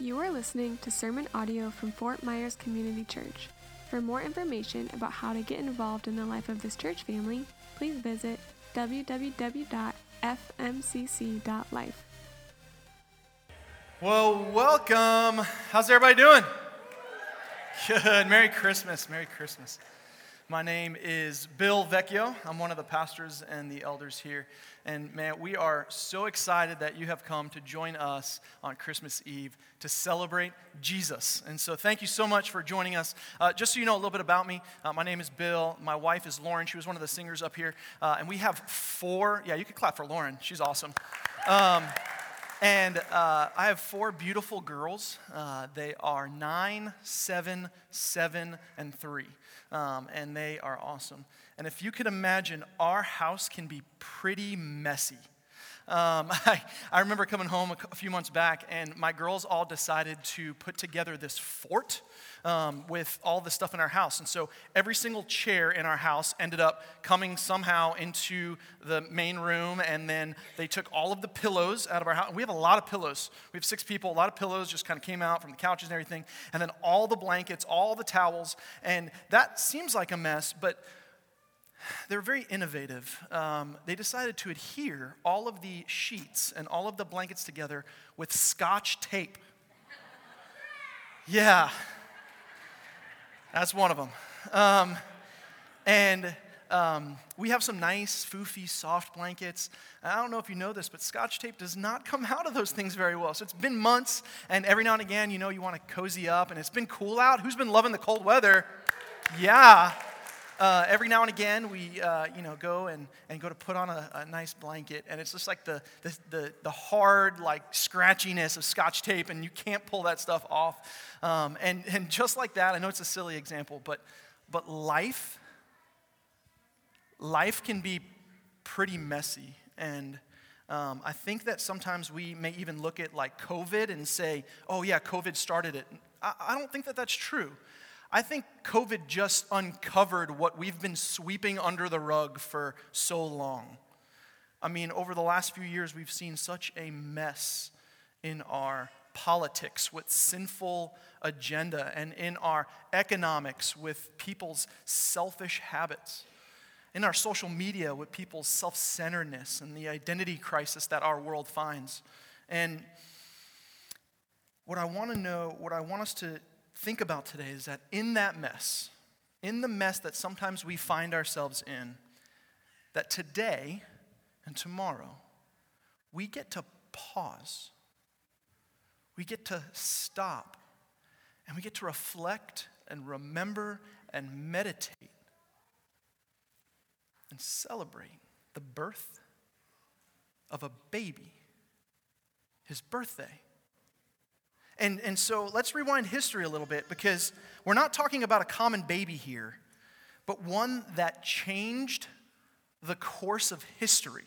You are listening to sermon audio from Fort Myers Community Church. For more information about how to get involved in the life of this church family, please visit www.fmcc.life. Well, welcome. How's everybody doing? Good. Merry Christmas. Merry Christmas. My name is Bill Vecchio. I'm one of the pastors and the elders here. And man, we are so excited that you have come to join us on Christmas Eve to celebrate Jesus. And so, thank you so much for joining us. Uh, just so you know a little bit about me, uh, my name is Bill. My wife is Lauren. She was one of the singers up here. Uh, and we have four, yeah, you can clap for Lauren. She's awesome. Um, and uh, I have four beautiful girls. Uh, they are nine, seven, seven, and three um, and they are awesome. And if you could imagine, our house can be pretty messy. Um, I, I remember coming home a, a few months back, and my girls all decided to put together this fort um, with all the stuff in our house. And so every single chair in our house ended up coming somehow into the main room, and then they took all of the pillows out of our house. We have a lot of pillows. We have six people, a lot of pillows just kind of came out from the couches and everything, and then all the blankets, all the towels, and that seems like a mess, but they're very innovative. Um, they decided to adhere all of the sheets and all of the blankets together with scotch tape. Yeah, that's one of them. Um, and um, we have some nice, foofy, soft blankets. I don't know if you know this, but scotch tape does not come out of those things very well. So it's been months, and every now and again, you know, you want to cozy up, and it's been cool out. Who's been loving the cold weather? Yeah. Uh, every now and again, we uh, you know go and, and go to put on a, a, nice blanket, and it's just like the, the, the, the, hard like scratchiness of scotch tape, and you can't pull that stuff off. Um, and, and just like that, I know it's a silly example, but, but life, life can be pretty messy. And um, I think that sometimes we may even look at like COVID and say, oh, yeah, COVID started it. I, I don't think that that's true. I think COVID just uncovered what we've been sweeping under the rug for so long. I mean, over the last few years, we've seen such a mess in our politics with sinful agenda and in our economics with people's selfish habits, in our social media with people's self centeredness and the identity crisis that our world finds. And what I want to know, what I want us to think about today is that in that mess, in the mess that sometimes we find ourselves in, that today and tomorrow, we get to pause. We get to stop and we get to reflect and remember and meditate and celebrate the birth of a baby, his birthday. And, and so let's rewind history a little bit because we're not talking about a common baby here, but one that changed the course of history.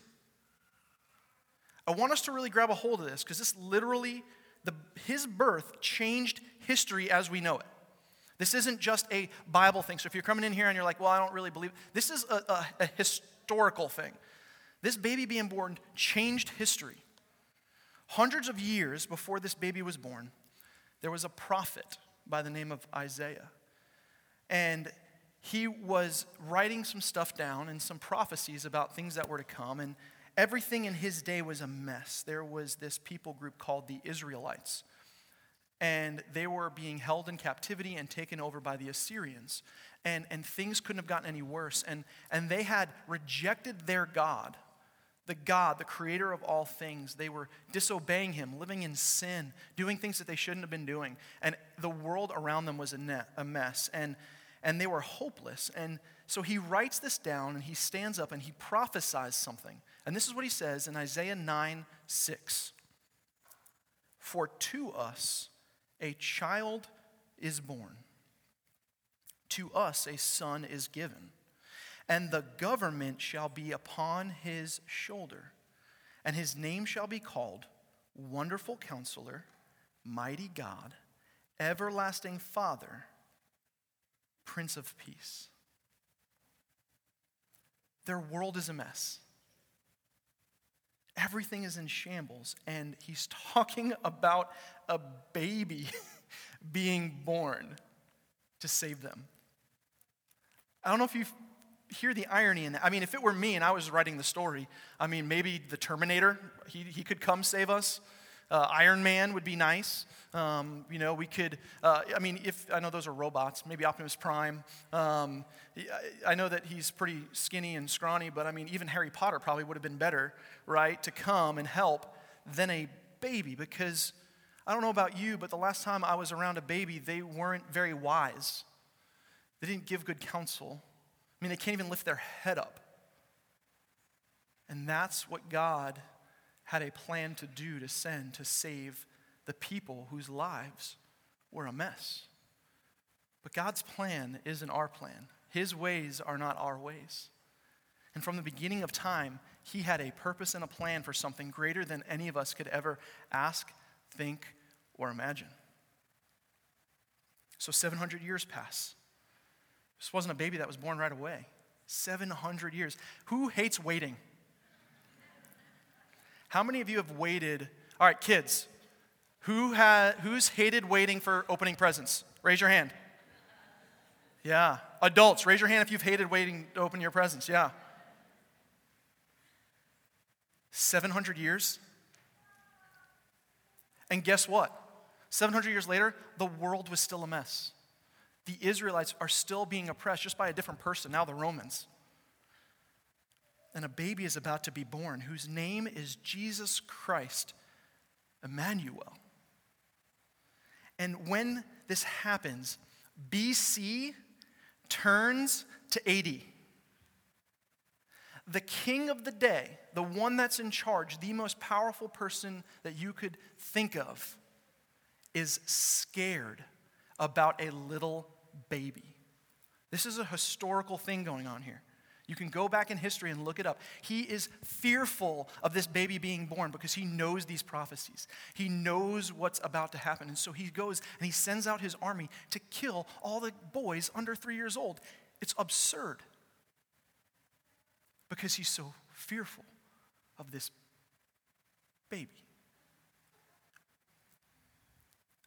I want us to really grab a hold of this because this literally, the, his birth changed history as we know it. This isn't just a Bible thing. So if you're coming in here and you're like, well, I don't really believe, this is a, a, a historical thing. This baby being born changed history. Hundreds of years before this baby was born, there was a prophet by the name of Isaiah. And he was writing some stuff down and some prophecies about things that were to come. And everything in his day was a mess. There was this people group called the Israelites. And they were being held in captivity and taken over by the Assyrians. And, and things couldn't have gotten any worse. And, and they had rejected their God the God, the creator of all things. They were disobeying him, living in sin, doing things that they shouldn't have been doing. And the world around them was a, net, a mess. And, and they were hopeless. And so he writes this down and he stands up and he prophesies something. And this is what he says in Isaiah 9 6. For to us a child is born, to us a son is given and the government shall be upon his shoulder, and his name shall be called Wonderful Counselor, Mighty God, Everlasting Father, Prince of Peace. Their world is a mess. Everything is in shambles, and he's talking about a baby being born to save them. I don't know if you hear the irony in that. I mean, if it were me and I was writing the story, I mean, maybe the Terminator, he, he could come save us. Uh, Iron Man would be nice. Um, you know, we could, uh, I mean, if, I know those are robots, maybe Optimus Prime. Um, I know that he's pretty skinny and scrawny, but I mean, even Harry Potter probably would have been better, right, to come and help than a baby because I don't know about you, but the last time I was around a baby, they weren't very wise. They didn't give good counsel. I mean, they can't even lift their head up. And that's what God had a plan to do to send to save the people whose lives were a mess. But God's plan isn't our plan, His ways are not our ways. And from the beginning of time, He had a purpose and a plan for something greater than any of us could ever ask, think, or imagine. So 700 years pass. This wasn't a baby that was born right away. 700 years. Who hates waiting? How many of you have waited? All right, kids, who ha- who's hated waiting for opening presents? Raise your hand. Yeah. Adults, raise your hand if you've hated waiting to open your presents. Yeah. 700 years. And guess what? 700 years later, the world was still a mess the Israelites are still being oppressed just by a different person, now the Romans. And a baby is about to be born whose name is Jesus Christ, Emmanuel. And when this happens, BC turns to AD. The king of the day, the one that's in charge, the most powerful person that you could think of, is scared about a little baby. This is a historical thing going on here. You can go back in history and look it up. He is fearful of this baby being born because he knows these prophecies. He knows what's about to happen. And so he goes and he sends out his army to kill all the boys under three years old. It's absurd because he's so fearful of this baby.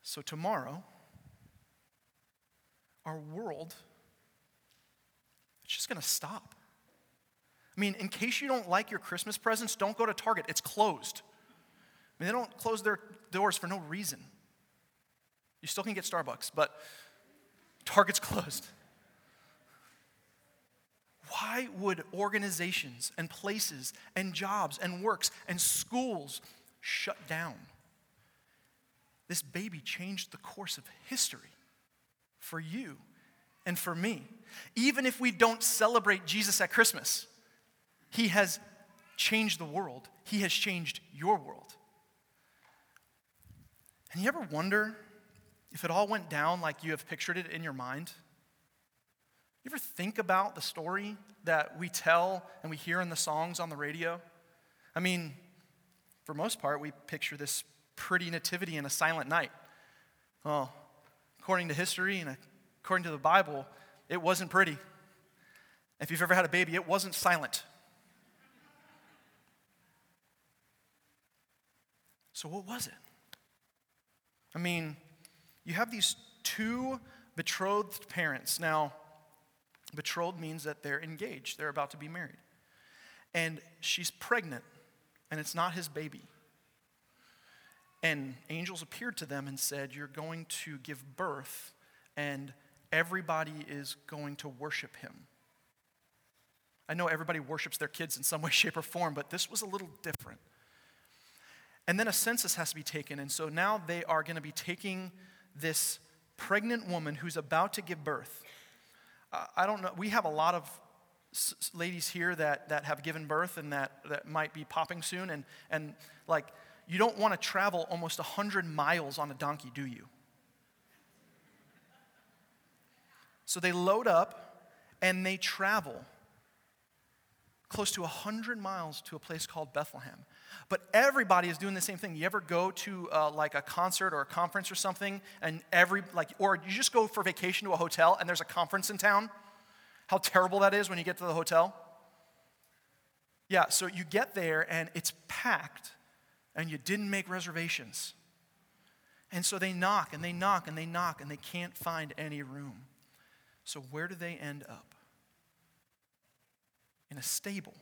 So tomorrow, our world, it's just going to stop. I mean, in case you don't like your Christmas presents, don't go to Target. It's closed. I mean, they don't close their doors for no reason. You still can get Starbucks, but Target's closed. Why would organizations and places and jobs and works and schools shut down? This baby changed the course of history for you and for me. Even if we don't celebrate Jesus at Christmas, He has changed the world, He has changed your world. And you ever wonder if it all went down like you have pictured it in your mind? You ever think about the story that we tell and we hear in the songs on the radio? I mean, for most part, we picture this pretty nativity in a silent night. Oh, according to history and according to the Bible, it wasn't pretty. If you've ever had a baby, it wasn't silent. So, what was it? I mean, you have these two betrothed parents. Now, betrothed means that they're engaged, they're about to be married. And she's pregnant, and it's not his baby. And angels appeared to them and said, You're going to give birth, and everybody is going to worship him. I know everybody worships their kids in some way, shape, or form, but this was a little different. And then a census has to be taken, and so now they are going to be taking this pregnant woman who's about to give birth. Uh, I don't know, we have a lot of s- ladies here that, that have given birth and that, that might be popping soon, and, and like, you don't want to travel almost 100 miles on a donkey, do you? So they load up and they travel close to 100 miles to a place called Bethlehem. But everybody is doing the same thing. You ever go to uh, like a concert or a conference or something, and every, like, or you just go for vacation to a hotel and there's a conference in town? How terrible that is when you get to the hotel? Yeah, so you get there and it's packed and you didn't make reservations. And so they knock and they knock and they knock and they can't find any room. So where do they end up? In a stable.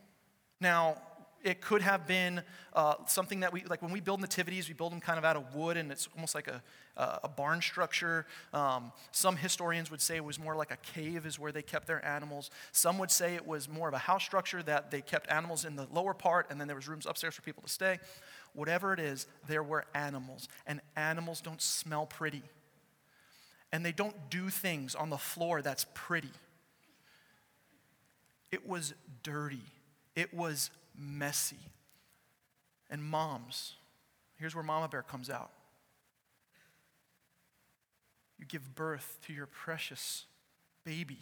Now, it could have been uh, something that we, like when we build nativities, we build them kind of out of wood and it's almost like a, a barn structure. Um, some historians would say it was more like a cave, is where they kept their animals. Some would say it was more of a house structure that they kept animals in the lower part and then there was rooms upstairs for people to stay. Whatever it is, there were animals. And animals don't smell pretty. And they don't do things on the floor that's pretty. It was dirty. It was messy. And moms, here's where Mama Bear comes out. You give birth to your precious baby.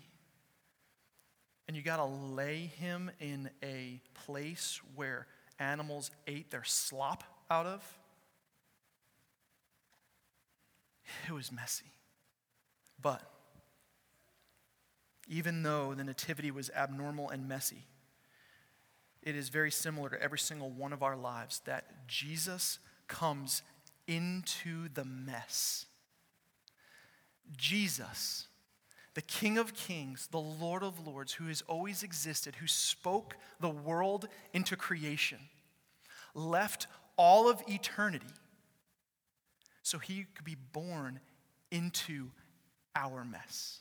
And you got to lay him in a place where animals ate their slop out of. It was messy. But even though the nativity was abnormal and messy, it is very similar to every single one of our lives that Jesus comes into the mess. Jesus, the King of Kings, the Lord of Lords, who has always existed, who spoke the world into creation, left all of eternity so he could be born into our mess.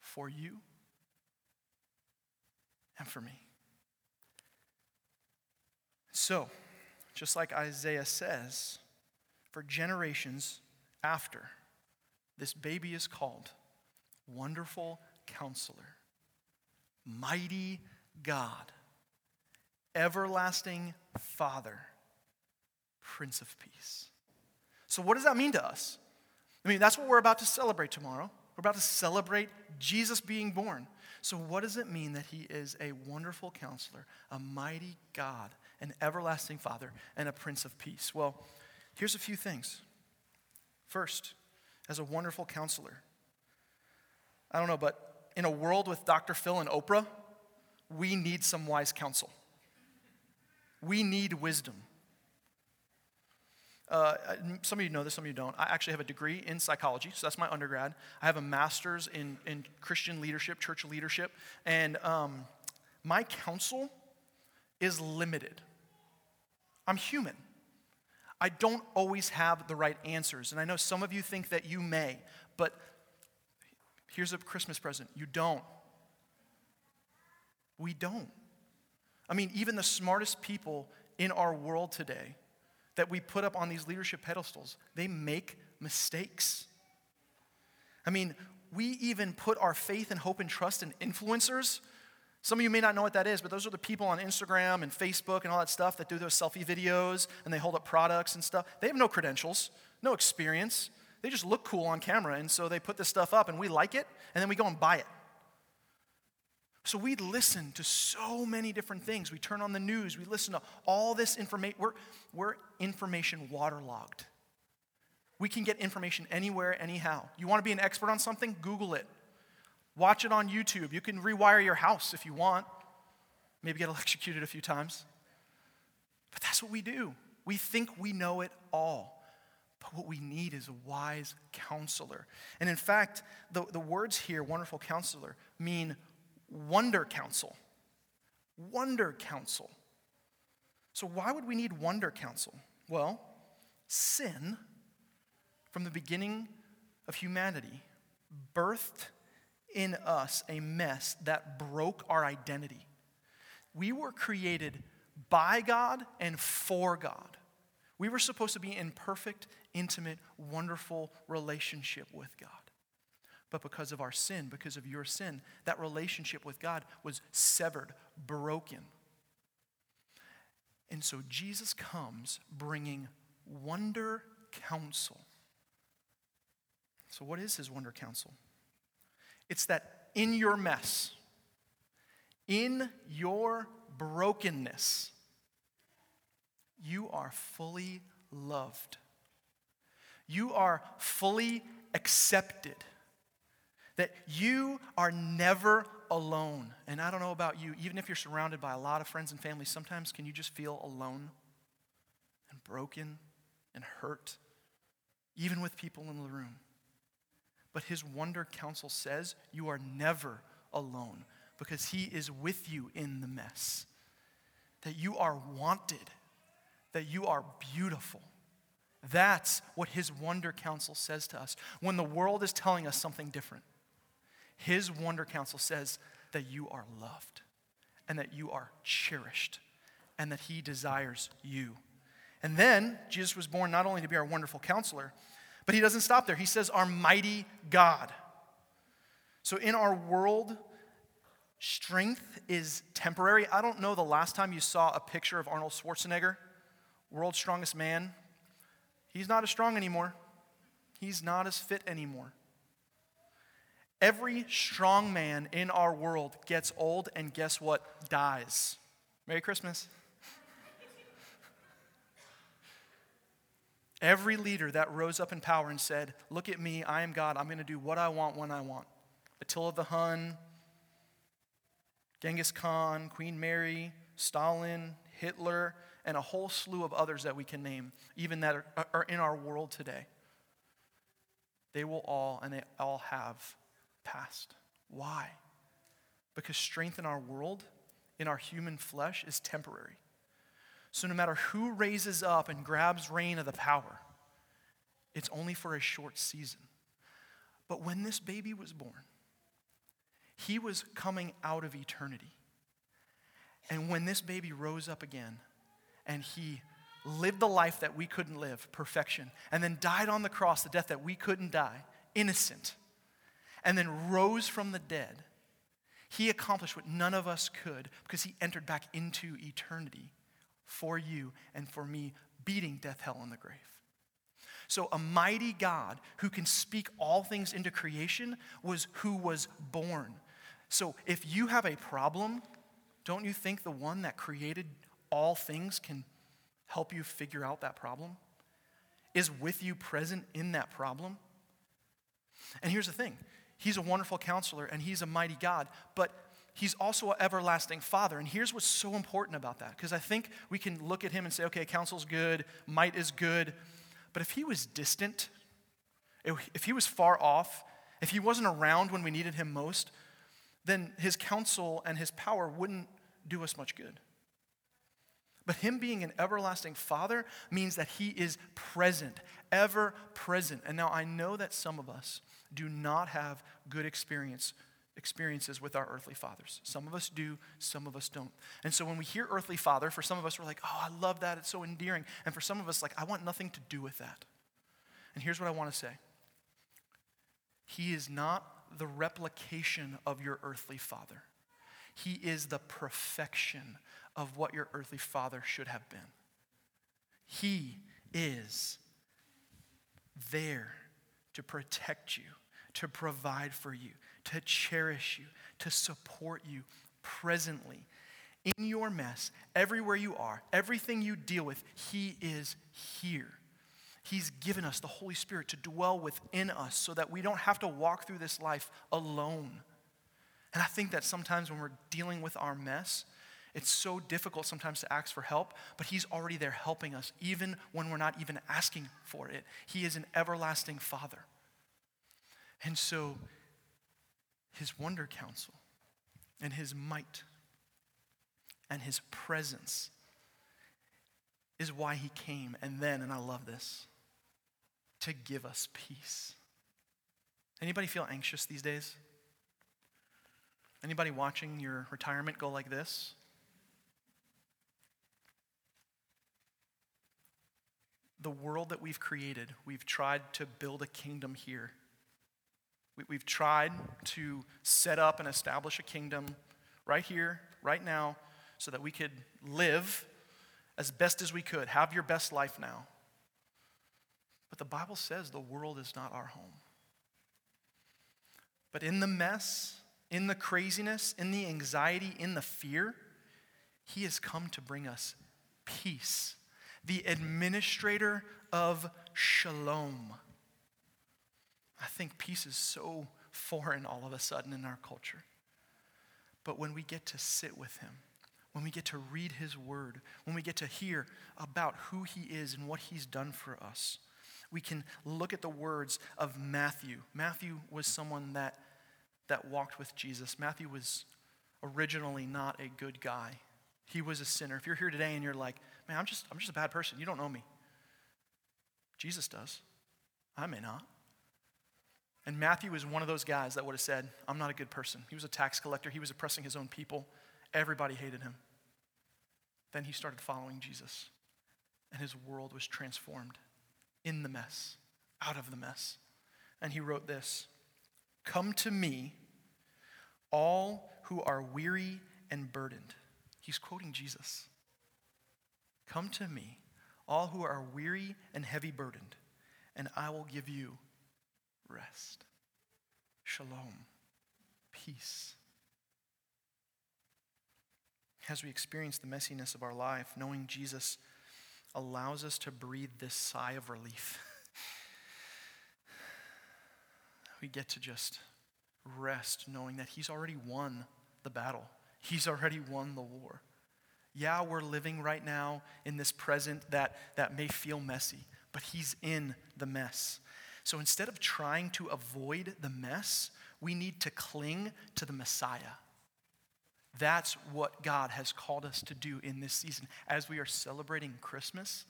For you and for me. So, just like Isaiah says, for generations after, this baby is called Wonderful Counselor, Mighty God, Everlasting Father, Prince of Peace. So, what does that mean to us? I mean, that's what we're about to celebrate tomorrow. We're about to celebrate Jesus being born. So, what does it mean that he is a wonderful counselor, a mighty God, an everlasting Father, and a Prince of Peace? Well, here's a few things. First, as a wonderful counselor, I don't know, but in a world with Dr. Phil and Oprah, we need some wise counsel. We need wisdom. Uh, some of you know this, some of you don't. I actually have a degree in psychology, so that's my undergrad. I have a master's in, in Christian leadership, church leadership, and um, my counsel is limited. I'm human. I don't always have the right answers, and I know some of you think that you may, but here's a Christmas present you don't. We don't. I mean, even the smartest people in our world today that we put up on these leadership pedestals, they make mistakes. I mean, we even put our faith and hope and trust in influencers. Some of you may not know what that is, but those are the people on Instagram and Facebook and all that stuff that do those selfie videos and they hold up products and stuff. They have no credentials, no experience. They just look cool on camera, and so they put this stuff up and we like it, and then we go and buy it. So we listen to so many different things. We turn on the news, we listen to all this information. We're, we're information waterlogged. We can get information anywhere, anyhow. You want to be an expert on something? Google it. Watch it on YouTube. You can rewire your house if you want. Maybe get electrocuted a few times. But that's what we do. We think we know it all. But what we need is a wise counselor. And in fact, the, the words here, wonderful counselor, mean wonder counsel. Wonder counsel. So, why would we need wonder counsel? Well, sin, from the beginning of humanity, birthed in us a mess that broke our identity. We were created by God and for God. We were supposed to be in perfect, intimate, wonderful relationship with God. But because of our sin, because of your sin, that relationship with God was severed, broken. And so Jesus comes bringing wonder counsel. So, what is his wonder counsel? It's that in your mess, in your brokenness, you are fully loved. You are fully accepted that you are never alone. And I don't know about you, even if you're surrounded by a lot of friends and family, sometimes can you just feel alone and broken and hurt, even with people in the room? But his wonder counsel says you are never alone because he is with you in the mess. That you are wanted, that you are beautiful. That's what his wonder counsel says to us. When the world is telling us something different, his wonder counsel says that you are loved and that you are cherished and that he desires you. And then Jesus was born not only to be our wonderful counselor, but he doesn't stop there. He says, our mighty God. So in our world, strength is temporary. I don't know the last time you saw a picture of Arnold Schwarzenegger, world's strongest man. He's not as strong anymore, he's not as fit anymore. Every strong man in our world gets old, and guess what? Dies. Merry Christmas. Every leader that rose up in power and said, Look at me, I am God, I'm going to do what I want when I want. Attila the Hun, Genghis Khan, Queen Mary, Stalin, Hitler, and a whole slew of others that we can name, even that are, are in our world today. They will all, and they all have passed. Why? Because strength in our world, in our human flesh, is temporary. So no matter who raises up and grabs reign of the power, it's only for a short season. But when this baby was born, he was coming out of eternity. And when this baby rose up again and he lived the life that we couldn't live, perfection, and then died on the cross, the death that we couldn't die, innocent, and then rose from the dead, he accomplished what none of us could because he entered back into eternity for you and for me, beating death, hell, and the grave. So, a mighty God who can speak all things into creation was who was born. So, if you have a problem, don't you think the one that created all things can help you figure out that problem? Is with you present in that problem? And here's the thing He's a wonderful counselor and He's a mighty God, but He's also an everlasting Father. And here's what's so important about that, because I think we can look at Him and say, okay, counsel's good, might is good, but if He was distant, if He was far off, if He wasn't around when we needed Him most, then His counsel and His power wouldn't do us much good. But him being an everlasting father means that he is present, ever present. And now I know that some of us do not have good experience experiences with our earthly fathers. Some of us do, some of us don't. And so when we hear earthly father, for some of us we're like, "Oh, I love that. It's so endearing." And for some of us like, "I want nothing to do with that." And here's what I want to say. He is not the replication of your earthly father. He is the perfection of what your earthly father should have been. He is there to protect you, to provide for you, to cherish you, to support you presently. In your mess, everywhere you are, everything you deal with, He is here. He's given us the Holy Spirit to dwell within us so that we don't have to walk through this life alone. And I think that sometimes when we're dealing with our mess, it's so difficult sometimes to ask for help, but He's already there helping us, even when we're not even asking for it. He is an everlasting Father. And so, His wonder counsel and His might and His presence is why He came. And then, and I love this, to give us peace. Anybody feel anxious these days? Anybody watching your retirement go like this? the world that we've created, we've tried to build a kingdom here. We, have tried to set up and establish a kingdom right here, right now, so that we could live as best as we could. Have your best life now. But the Bible says the world is not our home. But in the mess, in the craziness, in the anxiety, in the fear, He has come to bring us peace the administrator of shalom. I think peace is so foreign all of a sudden in our culture. But when we get to sit with him, when we get to read his word, when we get to hear about who he is and what he's done for us, we can look at the words of Matthew. Matthew was someone that, that walked with Jesus. Matthew was originally not a good guy. He was a sinner. If you're here today and you're like, man, I'm just, I'm just a bad person, you don't know me. Jesus does. I may not. And Matthew was one of those guys that would have said, I'm not a good person. He was a tax collector, he was oppressing his own people. Everybody hated him. Then he started following Jesus, and his world was transformed in the mess, out of the mess. And he wrote this Come to me, all who are weary and burdened. He's quoting Jesus. Come to me, all who are weary and heavy burdened, and I will give you rest. Shalom, peace. As we experience the messiness of our life, knowing Jesus allows us to breathe this sigh of relief. we get to just rest knowing that He's already won the battle, He's already won the war. Yeah, we're living right now in this present that, that may feel messy, but He's in the mess. So instead of trying to avoid the mess, we need to cling to the Messiah. That's what God has called us to do in this season as we are celebrating Christmas,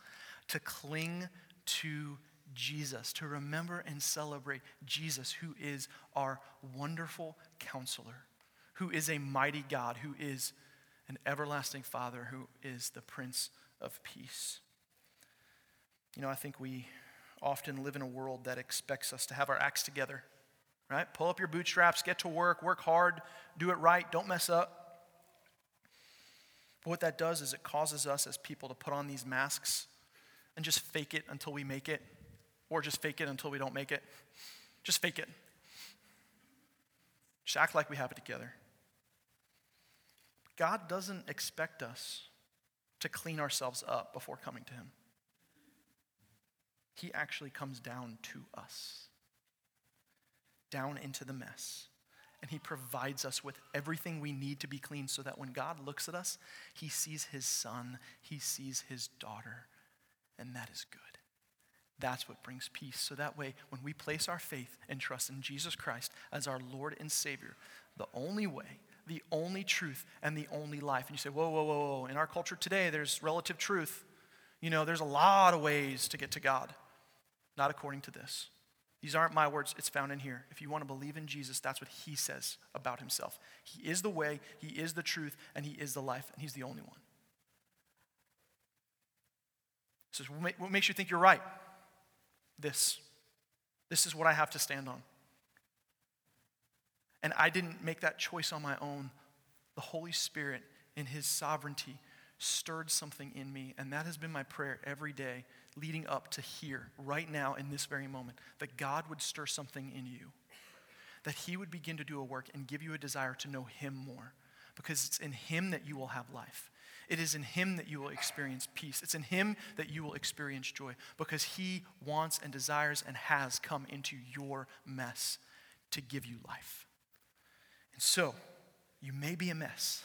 to cling to Jesus, to remember and celebrate Jesus, who is our wonderful counselor, who is a mighty God, who is an everlasting Father, who is the Prince of Peace. You know, I think we often live in a world that expects us to have our acts together, right? Pull up your bootstraps, get to work, work hard, do it right, don't mess up. But what that does is it causes us as people to put on these masks and just fake it until we make it, or just fake it until we don't make it. Just fake it. Just act like we have it together. God doesn't expect us to clean ourselves up before coming to Him. He actually comes down to us, down into the mess and He provides us with everything we need to be clean so that when God looks at us, He sees His son, He sees His daughter, and that is good. That's what brings peace. So that way, when we place our faith and trust in Jesus Christ as our Lord and Savior, the only way, the only truth, and the only life. And you say, whoa, whoa, whoa, whoa. In our culture today, there's relative truth. You know, there's a lot of ways to get to God. Not according to this. These aren't my words, it's found in here. If you want to believe in Jesus, that's what he says about himself. He is the way, he is the truth, and he is the life, and he's the only one. He says, What makes you think you're right? This. This is what I have to stand on. And I didn't make that choice on my own. The Holy Spirit, in his sovereignty, stirred something in me, and that has been my prayer every day leading up to here, right now, in this very moment, that God would stir something in you, that He would begin to do a work and give you a desire to know Him more, because it's in Him that you will have life. It is in Him that you will experience peace. It's in Him that you will experience joy, because He wants and desires and has come into your mess to give you life. And so, you may be a mess.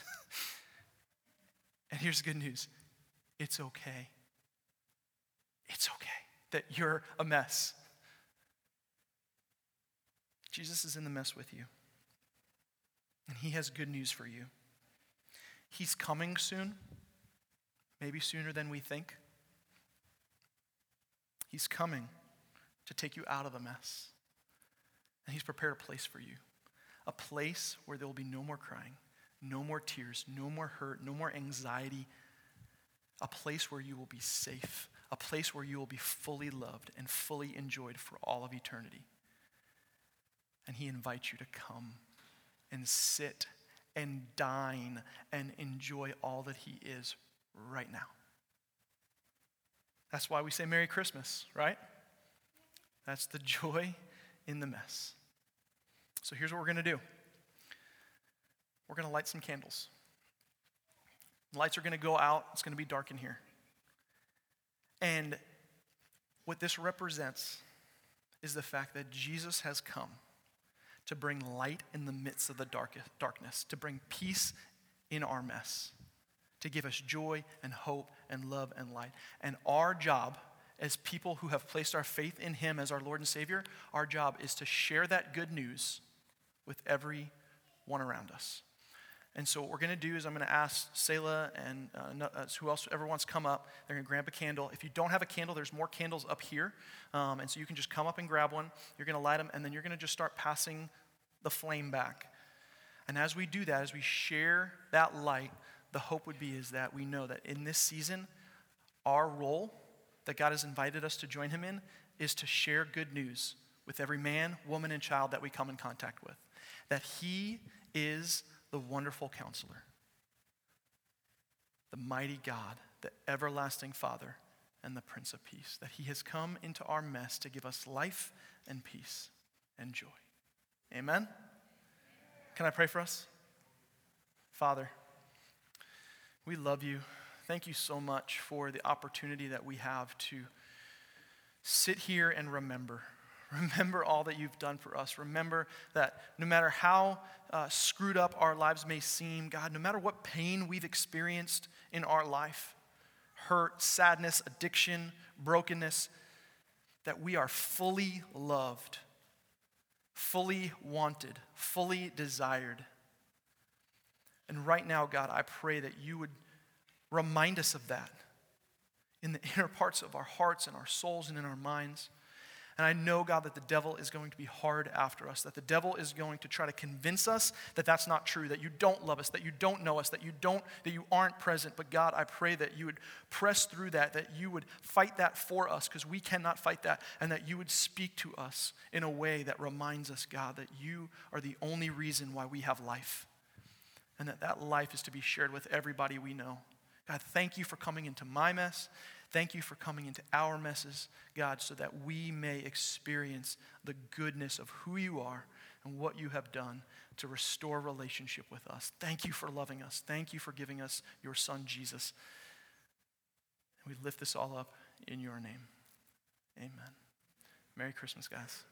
and here's the good news it's okay. It's okay that you're a mess. Jesus is in the mess with you. And he has good news for you. He's coming soon, maybe sooner than we think. He's coming to take you out of the mess. And he's prepared a place for you a place where there will be no more crying, no more tears, no more hurt, no more anxiety, a place where you will be safe a place where you will be fully loved and fully enjoyed for all of eternity. And He invites you to come and sit and dine and enjoy all that He is right now. That's why we say Merry Christmas, right? That's the joy in the mess. So here's what we're going to do we're going to light some candles. lights are going to go out, it's going to be dark in here. And what this represents is the fact that Jesus has come to bring light in the midst of the darkest, darkness, to bring peace in our mess, to give us joy and hope and love and light. And our job as people who have placed our faith in Him as our Lord and Savior, our job is to share that good news with everyone around us. And so, what we're going to do is, I'm going to ask Selah and uh, uh, who else ever wants to come up. They're going to grab a candle. If you don't have a candle, there's more candles up here. Um, and so, you can just come up and grab one. You're going to light them, and then you're going to just start passing the flame back. And as we do that, as we share that light, the hope would be is that we know that in this season, our role that God has invited us to join Him in is to share good news with every man, woman, and child that we come in contact with. That He is the wonderful counselor, the mighty God, the everlasting Father, and the Prince of Peace. That He has come into our mess to give us life and peace and joy. Amen? Can I pray for us? Father, we love you. Thank you so much for the opportunity that we have to sit here and remember Remember all that you've done for us. Remember that no matter how uh, screwed up our lives may seem, God, no matter what pain we've experienced in our life hurt, sadness, addiction, brokenness that we are fully loved, fully wanted, fully desired. And right now, God, I pray that you would remind us of that in the inner parts of our hearts and our souls and in our minds. And I know, God, that the devil is going to be hard after us, that the devil is going to try to convince us that that's not true, that you don't love us, that you don't know us, that you don't, that you aren't present. But God, I pray that you would press through that, that you would fight that for us, because we cannot fight that, and that you would speak to us in a way that reminds us, God, that you are the only reason why we have life. And that that life is to be shared with everybody we know. God, thank you for coming into my mess. Thank you for coming into our messes, God, so that we may experience the goodness of who you are and what you have done to restore relationship with us. Thank you for loving us. Thank you for giving us your son, Jesus. And we lift this all up in your name. Amen. Merry Christmas, guys.